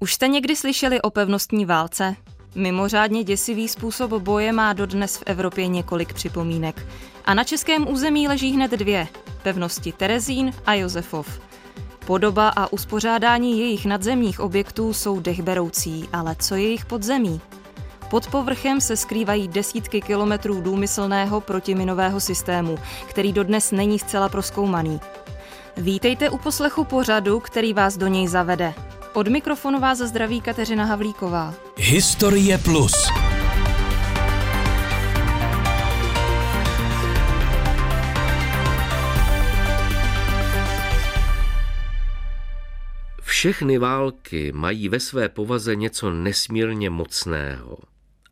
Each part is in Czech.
Už jste někdy slyšeli o pevnostní válce? Mimořádně děsivý způsob boje má dodnes v Evropě několik připomínek. A na českém území leží hned dvě. Pevnosti Terezín a Josefov. Podoba a uspořádání jejich nadzemních objektů jsou dechberoucí, ale co je jejich podzemí? Pod povrchem se skrývají desítky kilometrů důmyslného protiminového systému, který dodnes není zcela proskoumaný. Vítejte u poslechu pořadu, který vás do něj zavede. Od mikrofonu vás zdraví Kateřina Havlíková. Historie Plus. Všechny války mají ve své povaze něco nesmírně mocného,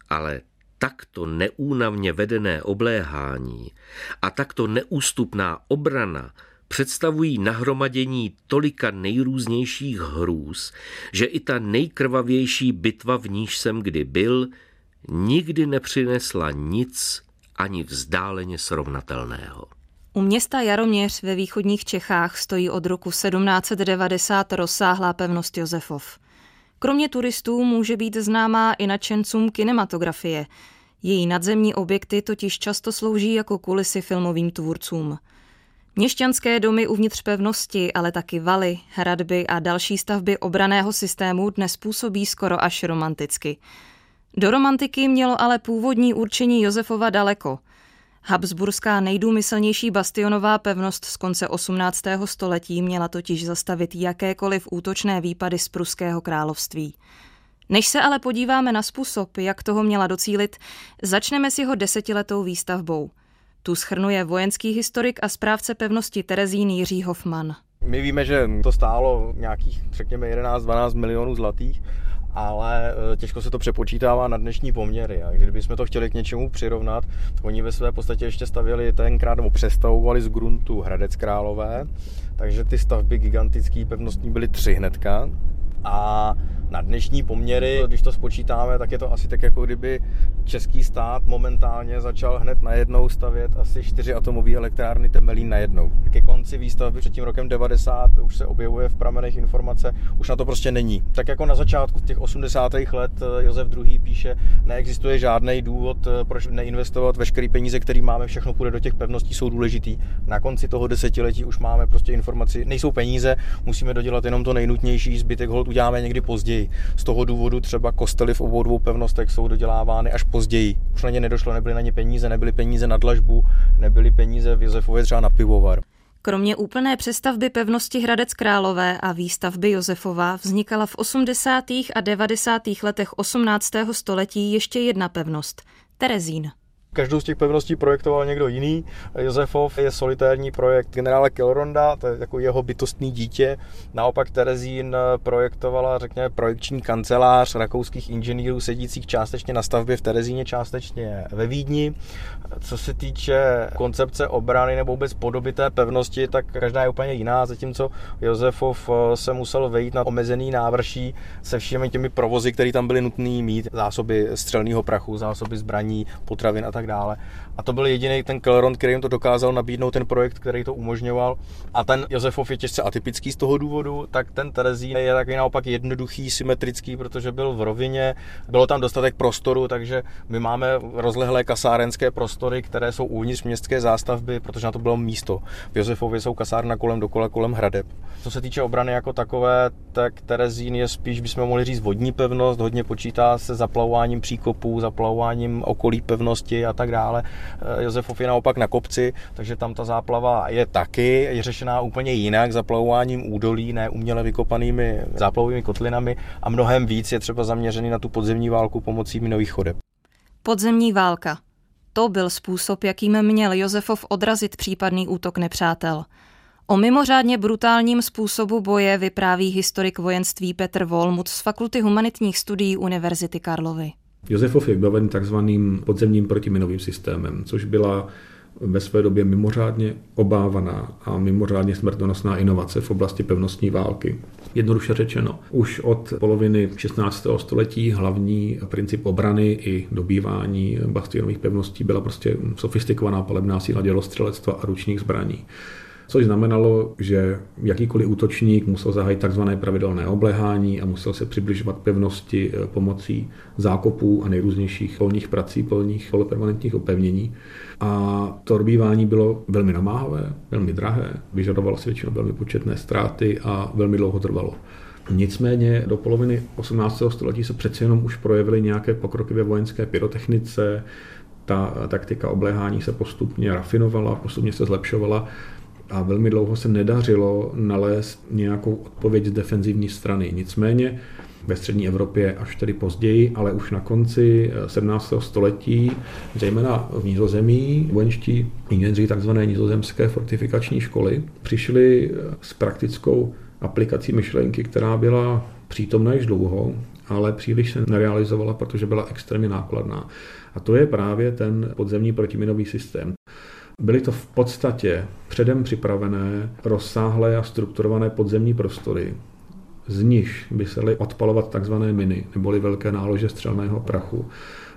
ale takto neúnavně vedené obléhání a takto neústupná obrana představují nahromadění tolika nejrůznějších hrůz, že i ta nejkrvavější bitva, v níž jsem kdy byl, nikdy nepřinesla nic ani vzdáleně srovnatelného. U města Jaroměř ve východních Čechách stojí od roku 1790 rozsáhlá pevnost Josefov. Kromě turistů může být známá i nadšencům kinematografie. Její nadzemní objekty totiž často slouží jako kulisy filmovým tvůrcům. Měšťanské domy uvnitř pevnosti, ale taky valy, hradby a další stavby obraného systému dnes působí skoro až romanticky. Do romantiky mělo ale původní určení Josefova daleko. Habsburská nejdůmyslnější bastionová pevnost z konce 18. století měla totiž zastavit jakékoliv útočné výpady z pruského království. Než se ale podíváme na způsob, jak toho měla docílit, začneme s jeho desetiletou výstavbou – tu schrnuje vojenský historik a správce pevnosti Terezín Jiří Hoffman. My víme, že to stálo nějakých, řekněme, 11-12 milionů zlatých, ale e, těžko se to přepočítává na dnešní poměry. A kdybychom to chtěli k něčemu přirovnat, oni ve své podstatě ještě stavěli tenkrát, nebo přestavovali z gruntu Hradec Králové, takže ty stavby gigantické pevnostní byly tři hnedka. A na dnešní poměry, když to spočítáme, tak je to asi tak, jako kdyby český stát momentálně začal hned najednou stavět asi čtyři atomové elektrárny Temelín najednou. Ke konci výstavby před tím rokem 90 už se objevuje v pramenech informace, už na to prostě není. Tak jako na začátku těch 80. let eh, Josef II. píše, neexistuje žádný důvod, eh, proč neinvestovat veškeré peníze, které máme, všechno půjde do těch pevností, jsou důležitý. Na konci toho desetiletí už máme prostě informaci, nejsou peníze, musíme dodělat jenom to nejnutnější, zbytek hold uděláme někdy později později. Z toho důvodu třeba kostely v obou dvou pevnostech jsou dodělávány až později. Už na ně nedošlo, nebyly na ně peníze, nebyly peníze na dlažbu, nebyly peníze v Josefově třeba na pivovar. Kromě úplné přestavby pevnosti Hradec Králové a výstavby Josefova vznikala v 80. a 90. letech 18. století ještě jedna pevnost – Terezín. Každou z těch pevností projektoval někdo jiný. Josefov je solitérní projekt generála Kelronda, to je jako jeho bytostný dítě. Naopak Terezín projektovala, řekněme, projekční kancelář rakouských inženýrů sedících částečně na stavbě v Terezíně, částečně ve Vídni. Co se týče koncepce obrany nebo vůbec podoby té pevnosti, tak každá je úplně jiná, zatímco Josefov se musel vejít na omezený návrší se všemi těmi provozy, které tam byly nutné mít, zásoby střelného prachu, zásoby zbraní, potravin a tak tak dále. A to byl jediný ten Kelron, který jim to dokázal nabídnout, ten projekt, který to umožňoval. A ten Josefov je těžce atypický z toho důvodu, tak ten Terezín je takový naopak jednoduchý, symetrický, protože byl v rovině, bylo tam dostatek prostoru, takže my máme rozlehlé kasárenské prostory, které jsou uvnitř městské zástavby, protože na to bylo místo. V Josefově jsou kasárna kolem dokola, kolem hradeb. Co se týče obrany jako takové, tak Terezín je spíš, bychom mohli říct, vodní pevnost, hodně počítá se zaplavováním příkopů, zaplavováním okolí pevnosti a tak dále. Eh, Josefov je naopak na kopci, takže tam ta záplava je taky, je řešená úplně jinak, zaplavováním údolí, ne uměle vykopanými záplavovými kotlinami a mnohem víc je třeba zaměřený na tu podzemní válku pomocí minových chodeb. Podzemní válka. To byl způsob, jakým měl Josefov odrazit případný útok nepřátel. O mimořádně brutálním způsobu boje vypráví historik vojenství Petr Volmut z Fakulty humanitních studií Univerzity Karlovy. Josefov je vybaven takzvaným podzemním protiminovým systémem, což byla ve své době mimořádně obávaná a mimořádně smrtonosná inovace v oblasti pevnostní války. Jednoduše řečeno, už od poloviny 16. století hlavní princip obrany i dobývání bastionových pevností byla prostě sofistikovaná palebná síla dělostřelectva a ručních zbraní. Což znamenalo, že jakýkoliv útočník musel zahájit takzvané pravidelné obléhání a musel se přibližovat pevnosti eh, pomocí zákopů a nejrůznějších polních prací, polních polopermanentních opevnění. A to odbývání bylo velmi namáhavé, velmi drahé, vyžadovalo si většinou velmi početné ztráty a velmi dlouho trvalo. Nicméně do poloviny 18. století se přeci jenom už projevily nějaké pokroky ve vojenské pyrotechnice, ta taktika obléhání se postupně rafinovala, postupně se zlepšovala a velmi dlouho se nedařilo nalézt nějakou odpověď z defenzivní strany. Nicméně ve střední Evropě až tedy později, ale už na konci 17. století, zejména v Nizozemí, vojenští inženýři tzv. nizozemské fortifikační školy přišli s praktickou aplikací myšlenky, která byla přítomná již dlouho, ale příliš se nerealizovala, protože byla extrémně nákladná. A to je právě ten podzemní protiminový systém. Byly to v podstatě předem připravené, rozsáhlé a strukturované podzemní prostory, z nich by se odpalovat takzvané miny, neboli velké nálože střelného prachu,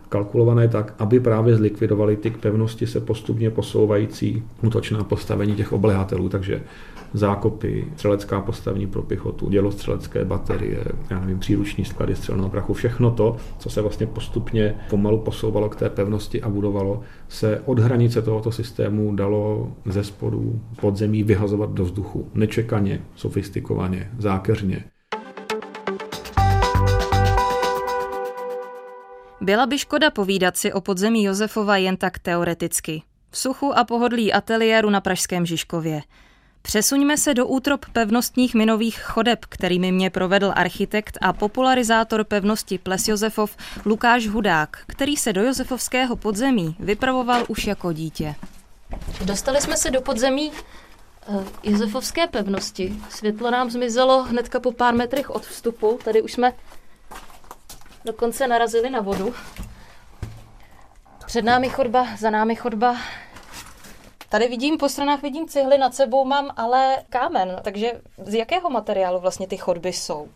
kalkulované tak, aby právě zlikvidovali ty k pevnosti se postupně posouvající útočná postavení těch oblehatelů. Takže zákopy, střelecká postavení pro pěchotu, dělostřelecké baterie, já nevím, příruční sklady střelného prachu, všechno to, co se vlastně postupně pomalu posouvalo k té pevnosti a budovalo, se od hranice tohoto systému dalo ze spodu podzemí vyhazovat do vzduchu. Nečekaně, sofistikovaně, zákeřně. Byla by škoda povídat si o podzemí Josefova jen tak teoreticky. V suchu a pohodlí ateliéru na Pražském Žižkově. Přesuňme se do útrop pevnostních minových chodeb, kterými mě provedl architekt a popularizátor pevnosti Ples Josefov Lukáš Hudák, který se do josefovského podzemí vypravoval už jako dítě. Dostali jsme se do podzemí uh, Josefovské pevnosti. Světlo nám zmizelo hnedka po pár metrech od vstupu. Tady už jsme dokonce narazili na vodu. Před námi chodba, za námi chodba, Tady vidím, po stranách vidím cihly, nad sebou mám ale kámen, takže z jakého materiálu vlastně ty chodby jsou?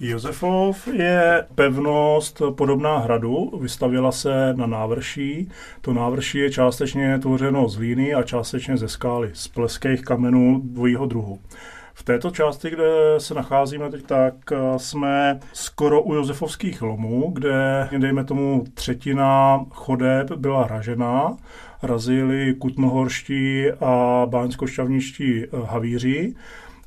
Josefov je pevnost podobná hradu, vystavila se na návrší. To návrší je částečně tvořeno z hlíny a částečně ze skály, z pleských kamenů dvojího druhu. V této části, kde se nacházíme teď, tak jsme skoro u Josefovských lomů, kde, dejme tomu, třetina chodeb byla ražená razili kutnohorští a báňskošťavničtí eh, havíři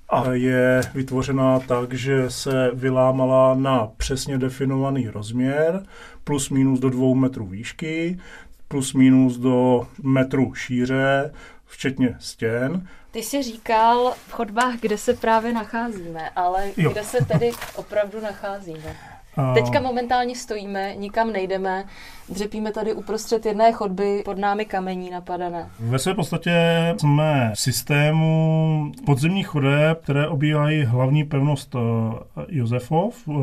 a je vytvořená tak, že se vylámala na přesně definovaný rozměr, plus minus do dvou metrů výšky, plus minus do metru šíře, včetně stěn. Ty jsi říkal v chodbách, kde se právě nacházíme, ale jo. kde se tedy opravdu nacházíme? Teďka momentálně stojíme, nikam nejdeme, dřepíme tady uprostřed jedné chodby, pod námi kamení napadané. Ve své podstatě jsme v systému podzemních chodeb, které obíhají hlavní pevnost eh, Josefov, eh,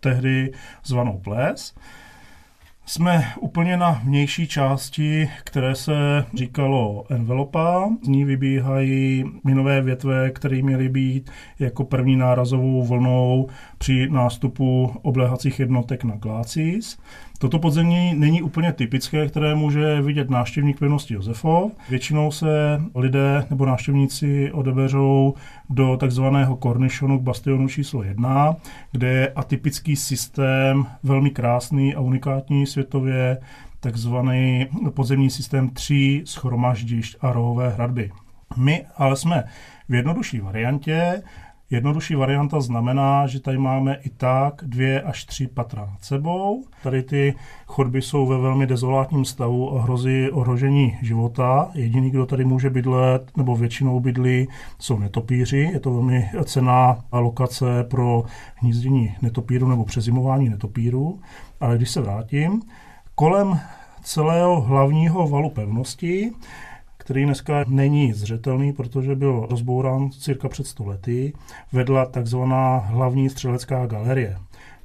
tehdy zvanou Ples. Jsme úplně na vnější části, které se říkalo envelopa. Z ní vybíhají minové větve, které měly být jako první nárazovou vlnou při nástupu obléhacích jednotek na Glácis. Toto podzemí není úplně typické, které může vidět návštěvník pevnosti Josefov. Většinou se lidé nebo návštěvníci odeberou do takzvaného kornišonu k bastionu číslo 1, kde je atypický systém, velmi krásný a unikátní světově, takzvaný podzemní systém tří schromaždišť a rohové hradby. My ale jsme v jednodušší variantě, Jednodušší varianta znamená, že tady máme i tak dvě až tři patra nad sebou. Tady ty chodby jsou ve velmi dezolátním stavu a hrozí ohrožení života. Jediný, kdo tady může bydlet, nebo většinou bydlí, jsou netopíři. Je to velmi cená lokace pro hnízdění netopíru nebo přezimování netopíru. Ale když se vrátím, kolem celého hlavního valu pevnosti který dneska není zřetelný, protože byl rozbourán cirka před 100 lety, vedla takzvaná hlavní střelecká galerie.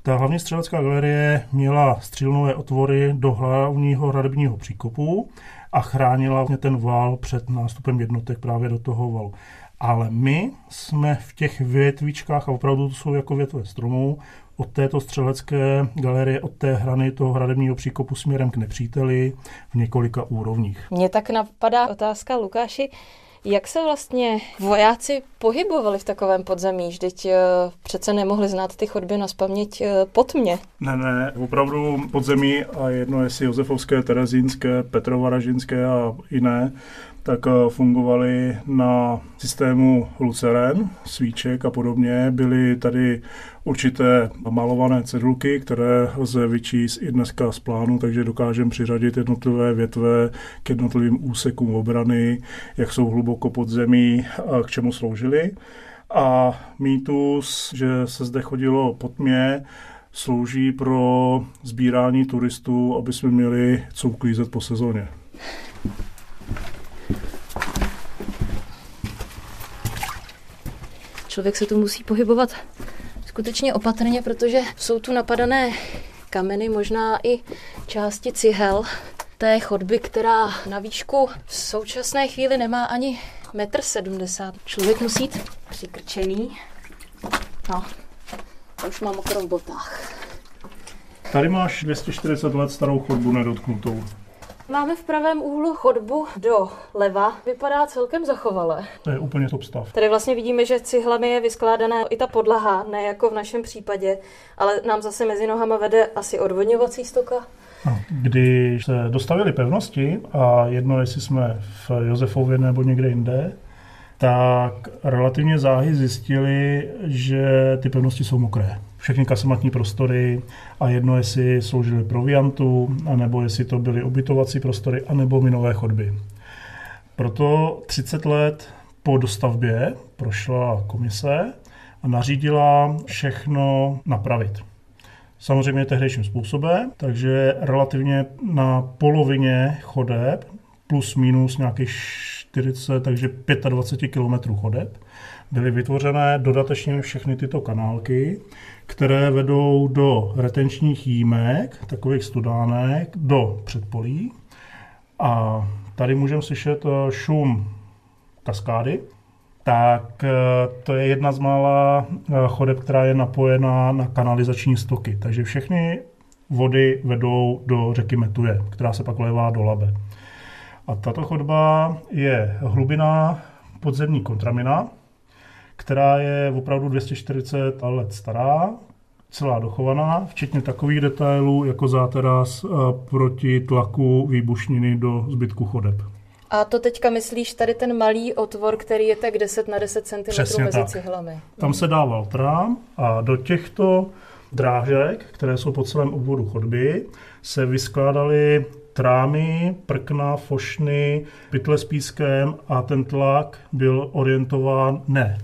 Ta hlavní střelecká galerie měla střílnové otvory do hlavního hradebního příkopu a chránila ten val před nástupem jednotek právě do toho valu. Ale my jsme v těch větvičkách, a opravdu to jsou jako větve stromů, od této střelecké galerie, od té hrany toho hradebního příkopu směrem k nepříteli v několika úrovních. Mně tak napadá otázka, Lukáši, Jak se vlastně vojáci pohybovali v takovém podzemí? Vždyť eh, přece nemohli znát ty chodby na spaměť eh, pod mě. Ne, ne, opravdu podzemí a jedno jestli Josefovské, Terezínské, Petrovaražinské a jiné, tak eh, fungovaly na systému luceren, svíček a podobně. Byly tady určité malované cedulky, které lze vyčíst i dneska z plánu, takže dokážeme přiřadit jednotlivé větve k jednotlivým úsekům obrany, jak jsou hluboko pod zemí, a k čemu sloužily. A mýtus, že se zde chodilo po tmě, slouží pro sbírání turistů, aby jsme měli co uklízet po sezóně. Člověk se tu musí pohybovat skutečně opatrně, protože jsou tu napadané kameny, možná i části cihel té chodby, která na výšku v současné chvíli nemá ani metr sedmdesát. Člověk musí jít přikrčený. No, už mám mokrou v botách. Tady máš 240 let starou chodbu nedotknutou. Máme v pravém úhlu chodbu do leva. Vypadá celkem zachovalé. To je úplně top stav. Tady vlastně vidíme, že cihlami je vyskládaná i ta podlaha, ne jako v našem případě, ale nám zase mezi nohama vede asi odvodňovací stoka. Když se dostavili pevnosti, a jedno jestli jsme v Josefově nebo někde jinde, tak relativně záhy zjistili, že ty pevnosti jsou mokré všechny kasematní prostory a jedno, jestli sloužily proviantu, anebo jestli to byly ubytovací prostory, anebo minové chodby. Proto 30 let po dostavbě prošla komise a nařídila všechno napravit. Samozřejmě tehdejším způsobem, takže relativně na polovině chodeb, plus minus nějakých 40, takže 25 km chodeb, byly vytvořené dodatečně všechny tyto kanálky, které vedou do retenčních jímek, takových studánek, do předpolí. A tady můžeme slyšet eh, šum kaskády, tak eh, to je jedna z mála eh, chodeb, která je napojená na kanalizační stoky. Takže všechny vody vedou do řeky Metuje, která se pak levá do Labe. A tato chodba je hlubiná podzemní kontramina, která je opravdu 240 let stará, celá dochovaná, včetně takových detailů jako záteras eh, proti tlaku výbušniny do zbytku chodeb. A to teďka myslíš tady ten malý otvor, který je tak 10 na 10 cm Přesně mezi tak. cihlami. Tam se dával trám a do těchto drážek, které jsou po celém obvodu chodby, se vyskládaly trámy, prkna, fošny, pytle s pískem a ten tlak byl orientován ne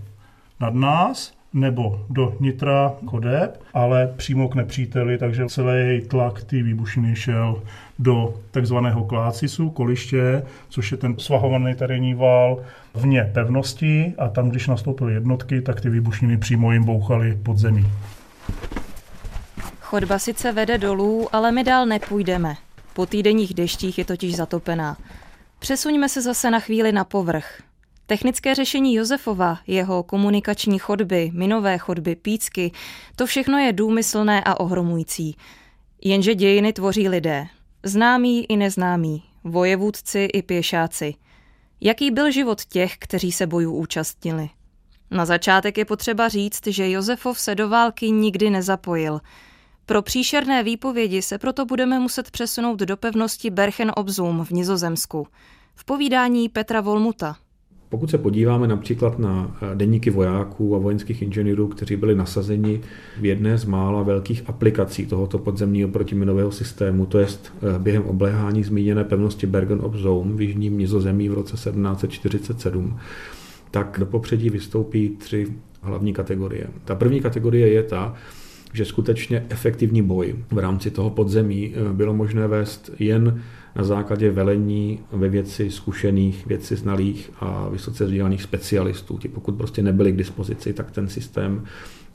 nad nás, nebo do nitra chodeb, ale přímo k nepříteli, takže celý tlak té výbušiny šel do takzvaného klácisu, koliště, což je ten svahovaný terénní val vně pevnosti a tam, když nastoupily jednotky, tak ty výbušniny přímo jim bouchaly pod zemí. Chodba sice vede dolů, ale my dál nepůjdeme. Po týdenních deštích je totiž zatopená. Přesuňme se zase na chvíli na povrch. Technické řešení Josefova, jeho komunikační chodby, minové chodby, pícky, to všechno je důmyslné a ohromující. Jenže dějiny tvoří lidé. Známí i neznámí, vojevůdci i pěšáci. Jaký byl život těch, kteří se bojů účastnili? Na začátek je potřeba říct, že Josefov se do války nikdy nezapojil. Pro příšerné výpovědi se proto budeme muset přesunout do pevnosti Berchen ob Zoom v Nizozemsku. V povídání Petra Volmuta. Pokud se podíváme například na eh, denníky vojáků a vojenských inženýrů, kteří byli nasazeni v jedné z mála velkých aplikací tohoto podzemního protiminového systému, to je eh, během obléhání zmíněné pevnosti Bergen op Zoom v jižním nizozemí v roce 1747, tak do popředí vystoupí tři hlavní kategorie. Ta první kategorie je ta, že skutečně efektivní boj v rámci toho podzemí eh, bylo možné vést jen na základě velení ve věci zkušených, věci znalých a vysoce vzdělaných specialistů. Ti pokud prostě nebyli k dispozici, tak ten systém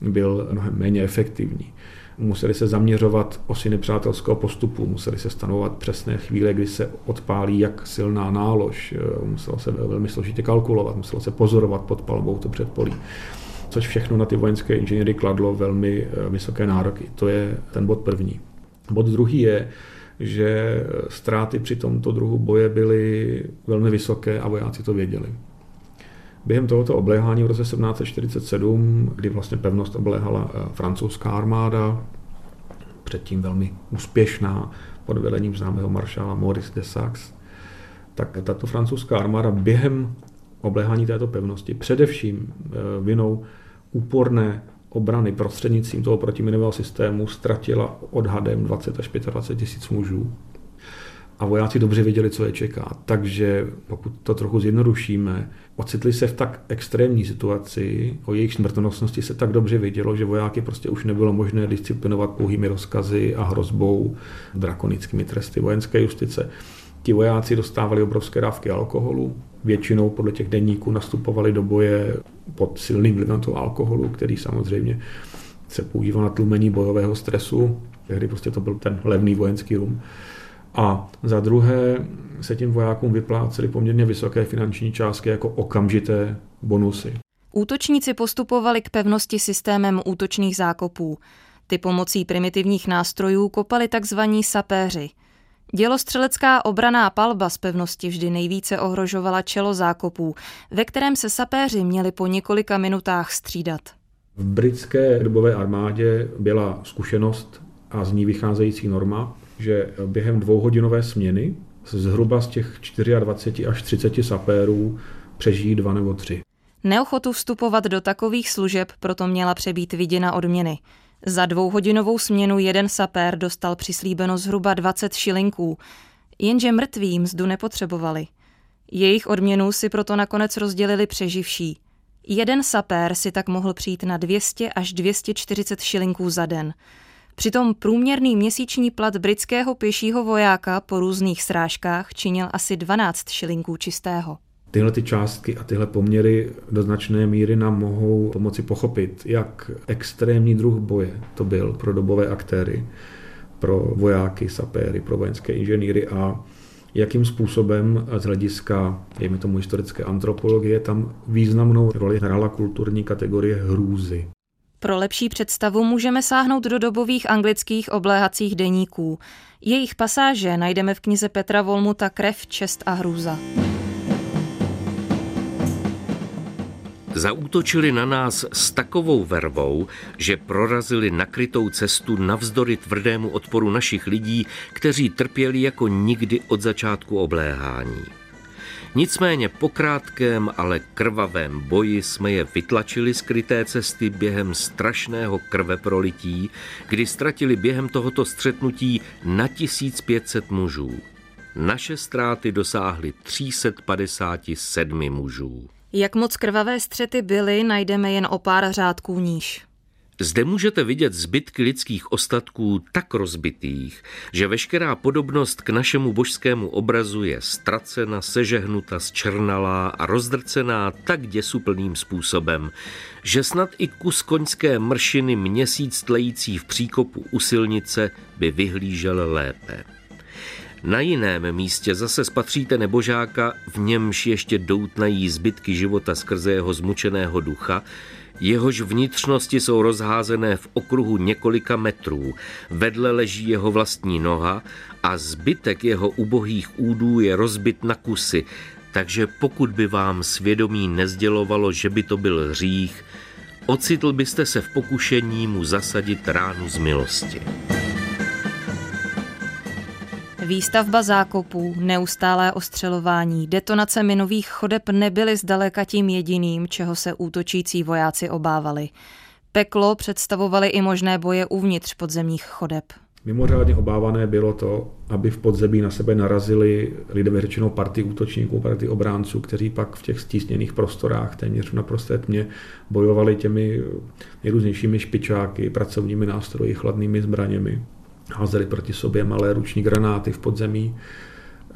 byl mnohem méně efektivní. Museli se zaměřovat osy nepřátelského postupu, museli se stanovat přesné chvíle, kdy se odpálí jak silná nálož, muselo se velmi složitě kalkulovat, muselo se pozorovat pod palbou to předpolí což všechno na ty vojenské inženýry kladlo velmi eh, vysoké nároky. To je ten bod první. Bod druhý je, že ztráty při tomto druhu boje byly velmi vysoké a vojáci to věděli. Během tohoto obléhání v roce 1747, kdy vlastně pevnost obléhala eh, francouzská armáda, předtím velmi úspěšná pod vedením známého maršála Maurice de Saxe, tak tato francouzská armáda během obléhání této pevnosti především eh, vinou úporné obrany prostřednictvím toho protiminového systému ztratila odhadem 20 až 25 tisíc mužů. A vojáci dobře věděli, co je čeká. Takže pokud to trochu zjednodušíme, ocitli se v tak extrémní situaci, o jejich smrtonosnosti se tak dobře vědělo, že vojáky prostě už nebylo možné disciplinovat pouhými rozkazy a hrozbou drakonickými tresty vojenské justice. Ti vojáci dostávali obrovské dávky alkoholu, většinou podle těch denníků nastupovali do boje pod silným vlivem toho alkoholu, který samozřejmě se používal na tlumení bojového stresu. Tehdy prostě to byl ten levný vojenský rum. A za druhé se tím vojákům vyplácely poměrně vysoké finanční částky jako okamžité bonusy. Útočníci postupovali k pevnosti systémem útočných zákopů. Ty pomocí primitivních nástrojů kopali takzvaní sapéři. Dělostřelecká obraná palba z pevnosti vždy nejvíce ohrožovala čelo zákopů, ve kterém se sapéři měli po několika minutách střídat. V britské dobové armádě byla zkušenost a z ní vycházející norma, že během dvouhodinové směny zhruba z těch 24 až 30 sapérů přežijí dva nebo tři. Neochotu vstupovat do takových služeb proto měla přebít viděna odměny. Za dvouhodinovou směnu jeden sapér dostal přislíbeno zhruba 20 šilinků, jenže mrtví mzdu nepotřebovali. Jejich odměnu si proto nakonec rozdělili přeživší. Jeden sapér si tak mohl přijít na 200 až 240 šilinků za den. Přitom průměrný měsíční plat britského pěšího vojáka po různých srážkách činil asi 12 šilinků čistého. Tyhle ty částky a tyhle poměry do značné míry nám mohou pomoci pochopit, jak extrémní druh boje to byl pro dobové aktéry, pro vojáky, sapéry, pro vojenské inženýry a jakým způsobem z hlediska, dejme tomu historické antropologie, tam významnou roli hrála kulturní kategorie hrůzy. Pro lepší představu můžeme sáhnout do dobových anglických obléhacích deníků. Jejich pasáže najdeme v knize Petra Volmuta Krev, čest a hrůza. Zaútočili na nás s takovou vervou, že prorazili nakrytou cestu navzdory tvrdému odporu našich lidí, kteří trpěli jako nikdy od začátku obléhání. Nicméně po krátkém, ale krvavém boji jsme je vytlačili z kryté cesty během strašného krveprolití, kdy ztratili během tohoto střetnutí na 1500 mužů. Naše ztráty dosáhly 357 mužů. Jak moc krvavé střety byly, najdeme jen o pár řádků níž. Zde můžete vidět zbytky lidských ostatků tak rozbitých, že veškerá podobnost k našemu božskému obrazu je ztracena, sežehnuta, zčernalá a rozdrcená tak děsuplným způsobem, že snad i kus koňské mršiny měsíc tlející v příkopu u silnice by vyhlížel lépe. Na jiném místě zase spatříte nebožáka, v němž ještě doutnají zbytky života skrze jeho zmučeného ducha, Jehož vnitřnosti jsou rozházené v okruhu několika metrů, vedle leží jeho vlastní noha a zbytek jeho ubohých údů je rozbit na kusy, takže pokud by vám svědomí nezdělovalo, že by to byl hřích, ocitl byste se v pokušení mu zasadit ránu z milosti. Výstavba zákopů, neustálé ostřelování, detonace minových chodeb nebyly zdaleka tím jediným, čeho se útočící vojáci obávali. Peklo představovaly i možné boje uvnitř podzemních chodeb. Mimořádně obávané bylo to, aby v podzemí na sebe narazili lidé řečeno party útočníků, party obránců, kteří pak v těch stísněných prostorách téměř na prosté tmě bojovali těmi nejrůznějšími špičáky, pracovními nástroji, chladnými zbraněmi házeli proti sobě malé ruční granáty v podzemí.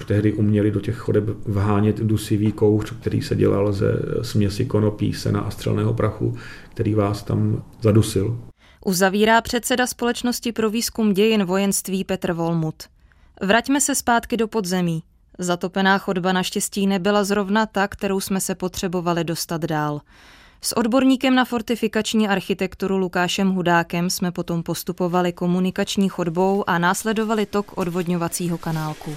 Tehdy uměli do těch chodeb vhánět dusivý kouř, který se dělal ze směsi konopí, sena a střelného prachu, který vás tam zadusil. Uzavírá předseda Společnosti pro výzkum dějin vojenství Petr Volmut. Vraťme se zpátky do podzemí. Zatopená chodba naštěstí nebyla zrovna ta, kterou jsme se potřebovali dostat dál. S odborníkem na fortifikační architekturu Lukášem Hudákem jsme potom postupovali komunikační chodbou a následovali tok odvodňovacího kanálku.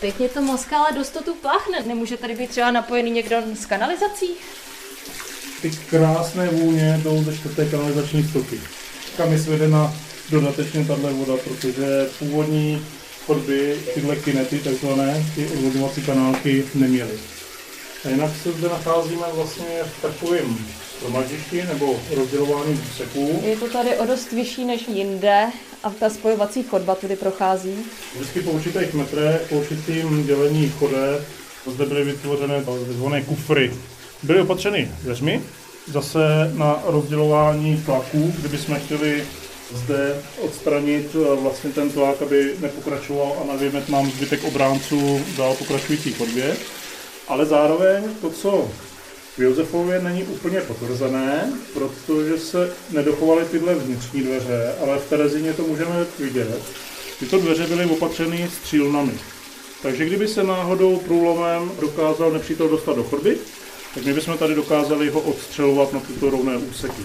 Pěkně to mozká, ale dost to tu pláchne. Nemůže tady být třeba napojený někdo z kanalizací? ty krásné vůně jdou ze čtvrté kanalizační stoky, kam je svedena dodatečně tahle voda, protože původní chodby tyhle kinety, takzvané, ty odvodovací kanálky neměly. A jinak se zde nacházíme vlastně v takovém shromaždišti nebo rozdělování úseků. Je to tady o dost vyšší než jinde a ta spojovací chodba tudy prochází. Vždycky po určitých metrech, po určitým dělení chodeb, zde byly vytvořené tzv. kufry. Byly opatřeny dveřmi, zase na rozdělování tlaků, kdybychom chtěli zde odstranit eh, vlastně ten tlak, aby nepokračoval a navěmet nám zbytek obránců dál pokračující chodbě. Ale zároveň to, co v Josefově není úplně potvrzené, protože se nedochovaly tyhle vnitřní dveře, ale v Terezíně to můžeme vidět. Tyto dveře byly opatřeny střílnami. Takže kdyby se náhodou průlomem dokázal nepřítel dostat do chodby, tak my bychom tady dokázali ho odstřelovat na tyto rovné úseky.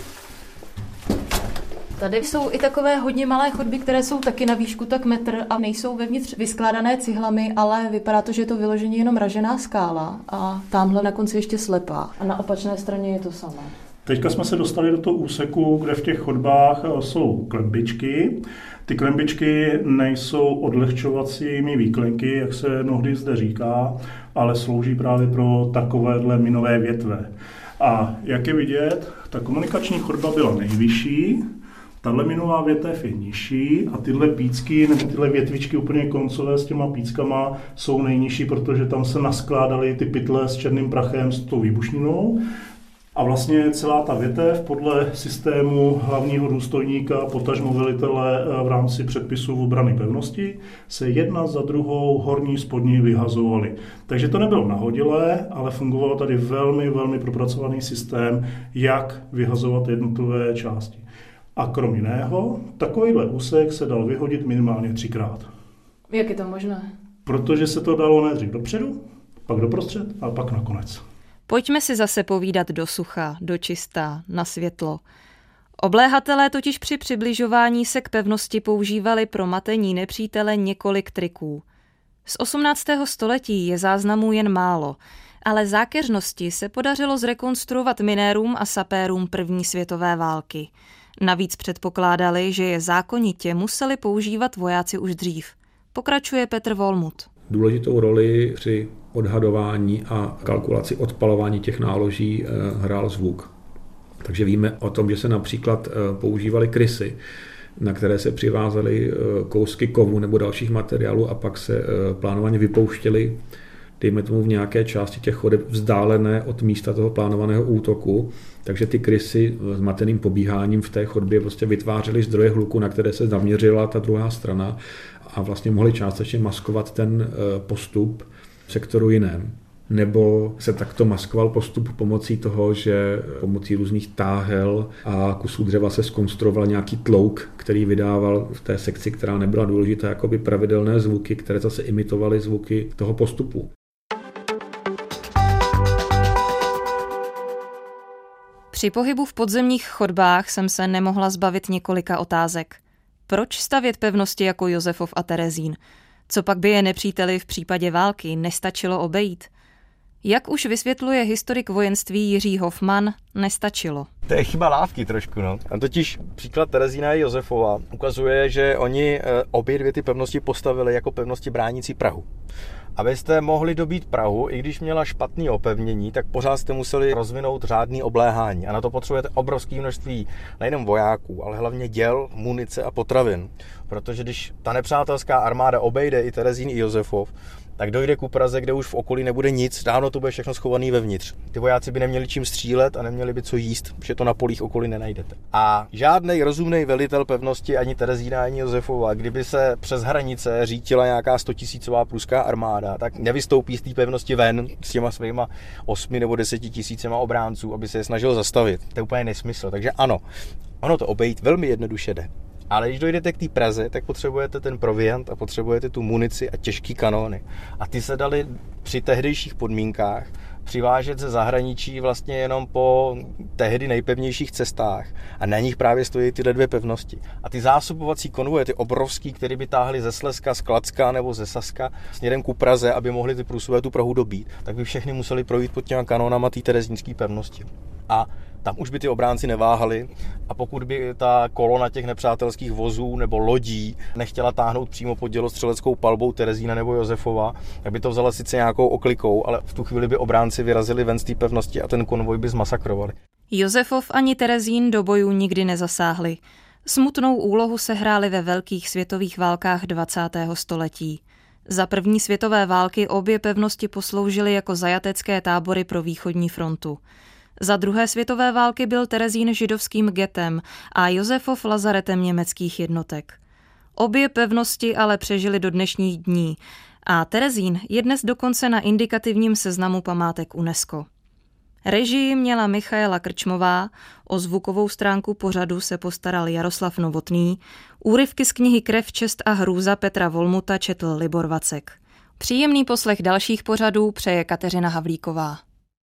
Tady jsou i takové hodně malé chodby, které jsou taky na výšku tak metr a nejsou vevnitř vyskládané cihlami, ale vypadá to, že je to vyloženě jenom ražená skála a tamhle na konci ještě slepá. A na opačné straně je to samé. Teďka jsme se dostali do toho úseku, kde v těch chodbách eh, jsou klembičky. Ty klembičky nejsou odlehčovacími výklenky, jak se mnohdy zde říká, ale slouží právě pro takovéhle minové větve. A jak je vidět, ta komunikační chodba byla nejvyšší, Tahle minová větev je nižší a tyhle pícky nebo tyhle větvičky úplně koncové s těma píckama jsou nejnižší, protože tam se naskládaly ty pytle s černým prachem s tou výbušninou. A vlastně celá ta větev podle systému hlavního důstojníka, potažmo velitele eh, v rámci předpisů obrany pevnosti, se jedna za druhou horní spodní vyhazovaly. Takže to nebylo nahodilé, ale fungoval tady velmi, velmi propracovaný systém, jak vyhazovat jednotlivé části. A krom jiného, takovýhle úsek se dal vyhodit minimálně třikrát. Jak je to možné? Protože se to dalo nejdřív dopředu, pak doprostřed a pak nakonec. Pojďme si zase povídat do sucha, do čista, na světlo. Obléhatelé totiž při přibližování se k pevnosti používali pro matení nepřítele několik triků. Z 18. století je záznamů jen málo, ale zákeřnosti se podařilo zrekonstruovat minérům a sapérům první světové války – Navíc předpokládali, že je zákonitě museli používat vojáci už dřív. Pokračuje Petr Volmut. Důležitou roli při odhadování a kalkulaci odpalování těch náloží eh, hrál zvuk. Takže víme o tom, že se například eh, používaly krysy, na které se přivázaly eh, kousky kovu nebo dalších materiálů a pak se plánovaně vypouštěly dejme tomu v nějaké části těch chodeb vzdálené od místa toho plánovaného útoku, takže ty krysy s mateným pobíháním v té chodbě prostě vytvářely zdroje hluku, na které se zaměřila ta druhá strana a vlastně mohly částečně maskovat ten eh, postup v sektoru jiném nebo se takto maskoval postup pomocí toho, že pomocí různých táhel a kusů dřeva se skonstruoval nějaký tlouk, který vydával v té sekci, která nebyla důležitá, jakoby pravidelné zvuky, které zase imitovaly zvuky toho postupu. Při pohybu v podzemních chodbách jsem se nemohla zbavit několika otázek. Proč stavět pevnosti jako Josefov a Terezín? Co pak by je nepříteli v případě války nestačilo obejít? Jak už vysvětluje historik vojenství Jiří Hoffman, nestačilo. To je chyba lávky trošku, no. A totiž příklad Terezína a Josefova ukazuje, že oni eh, obě dvě ty pevnosti postavili jako pevnosti bránící Prahu. Abyste mohli dobít Prahu, i když měla špatný opevnění, tak pořád jste museli rozvinout řádný obléhání. A na to potřebujete obrovské množství nejenom vojáků, ale hlavně děl, munice a potravin. Protože když ta nepřátelská armáda obejde i Terezín i Josefov, tak dojde ku Praze, kde už v okolí nebude nic, dávno to bude všechno schované vevnitř. Ty vojáci by neměli čím střílet a neměli by co jíst, protože to na polích okolí nenajdete. A žádný rozumný velitel pevnosti ani Terezína, ani Josefova, kdyby se přes hranice řítila nějaká 100 tisícová pruská armáda, tak nevystoupí z té pevnosti ven s těma svýma 8 nebo 10 tisícema obránců, aby se je snažil zastavit. To je úplně nesmysl. Takže ano, ono to obejít velmi jednoduše jde. Ale když dojdete k té Praze, tak potřebujete ten proviant a potřebujete tu munici a těžké kanóny. A ty se dali při tehdejších podmínkách přivážet ze zahraničí vlastně jenom po tehdy nejpevnějších cestách a na nich právě stojí tyhle dvě pevnosti. A ty zásobovací konvoje, ty obrovský, které by táhly ze Slezska, z Klacka nebo ze Saska směrem ku Praze, aby mohli ty průsové tu Prahu dobít, tak by všechny museli projít pod těma kanónama té terezínské pevnosti. A tam už by ty obránci neváhali a pokud by ta kolona těch nepřátelských vozů nebo lodí nechtěla táhnout přímo pod dělostřeleckou palbou Terezína nebo Josefova, tak by to vzala sice nějakou oklikou, ale v tu chvíli by obránci vyrazili ven z té pevnosti a ten konvoj by zmasakrovali. Josefov ani Terezín do bojů nikdy nezasáhli. Smutnou úlohu se hráli ve velkých světových válkách 20. století. Za první světové války obě pevnosti posloužily jako zajatecké tábory pro východní frontu. Za druhé světové války byl Terezín židovským getem a Josefov lazaretem německých jednotek. Obě pevnosti ale přežily do dnešních dní a Terezín je dnes dokonce na indikativním seznamu památek UNESCO. Režii měla Michaela Krčmová, o zvukovou stránku pořadu se postaral Jaroslav Novotný, úryvky z knihy Krev, čest a hrůza Petra Volmuta četl Libor Vacek. Příjemný poslech dalších pořadů přeje Kateřina Havlíková.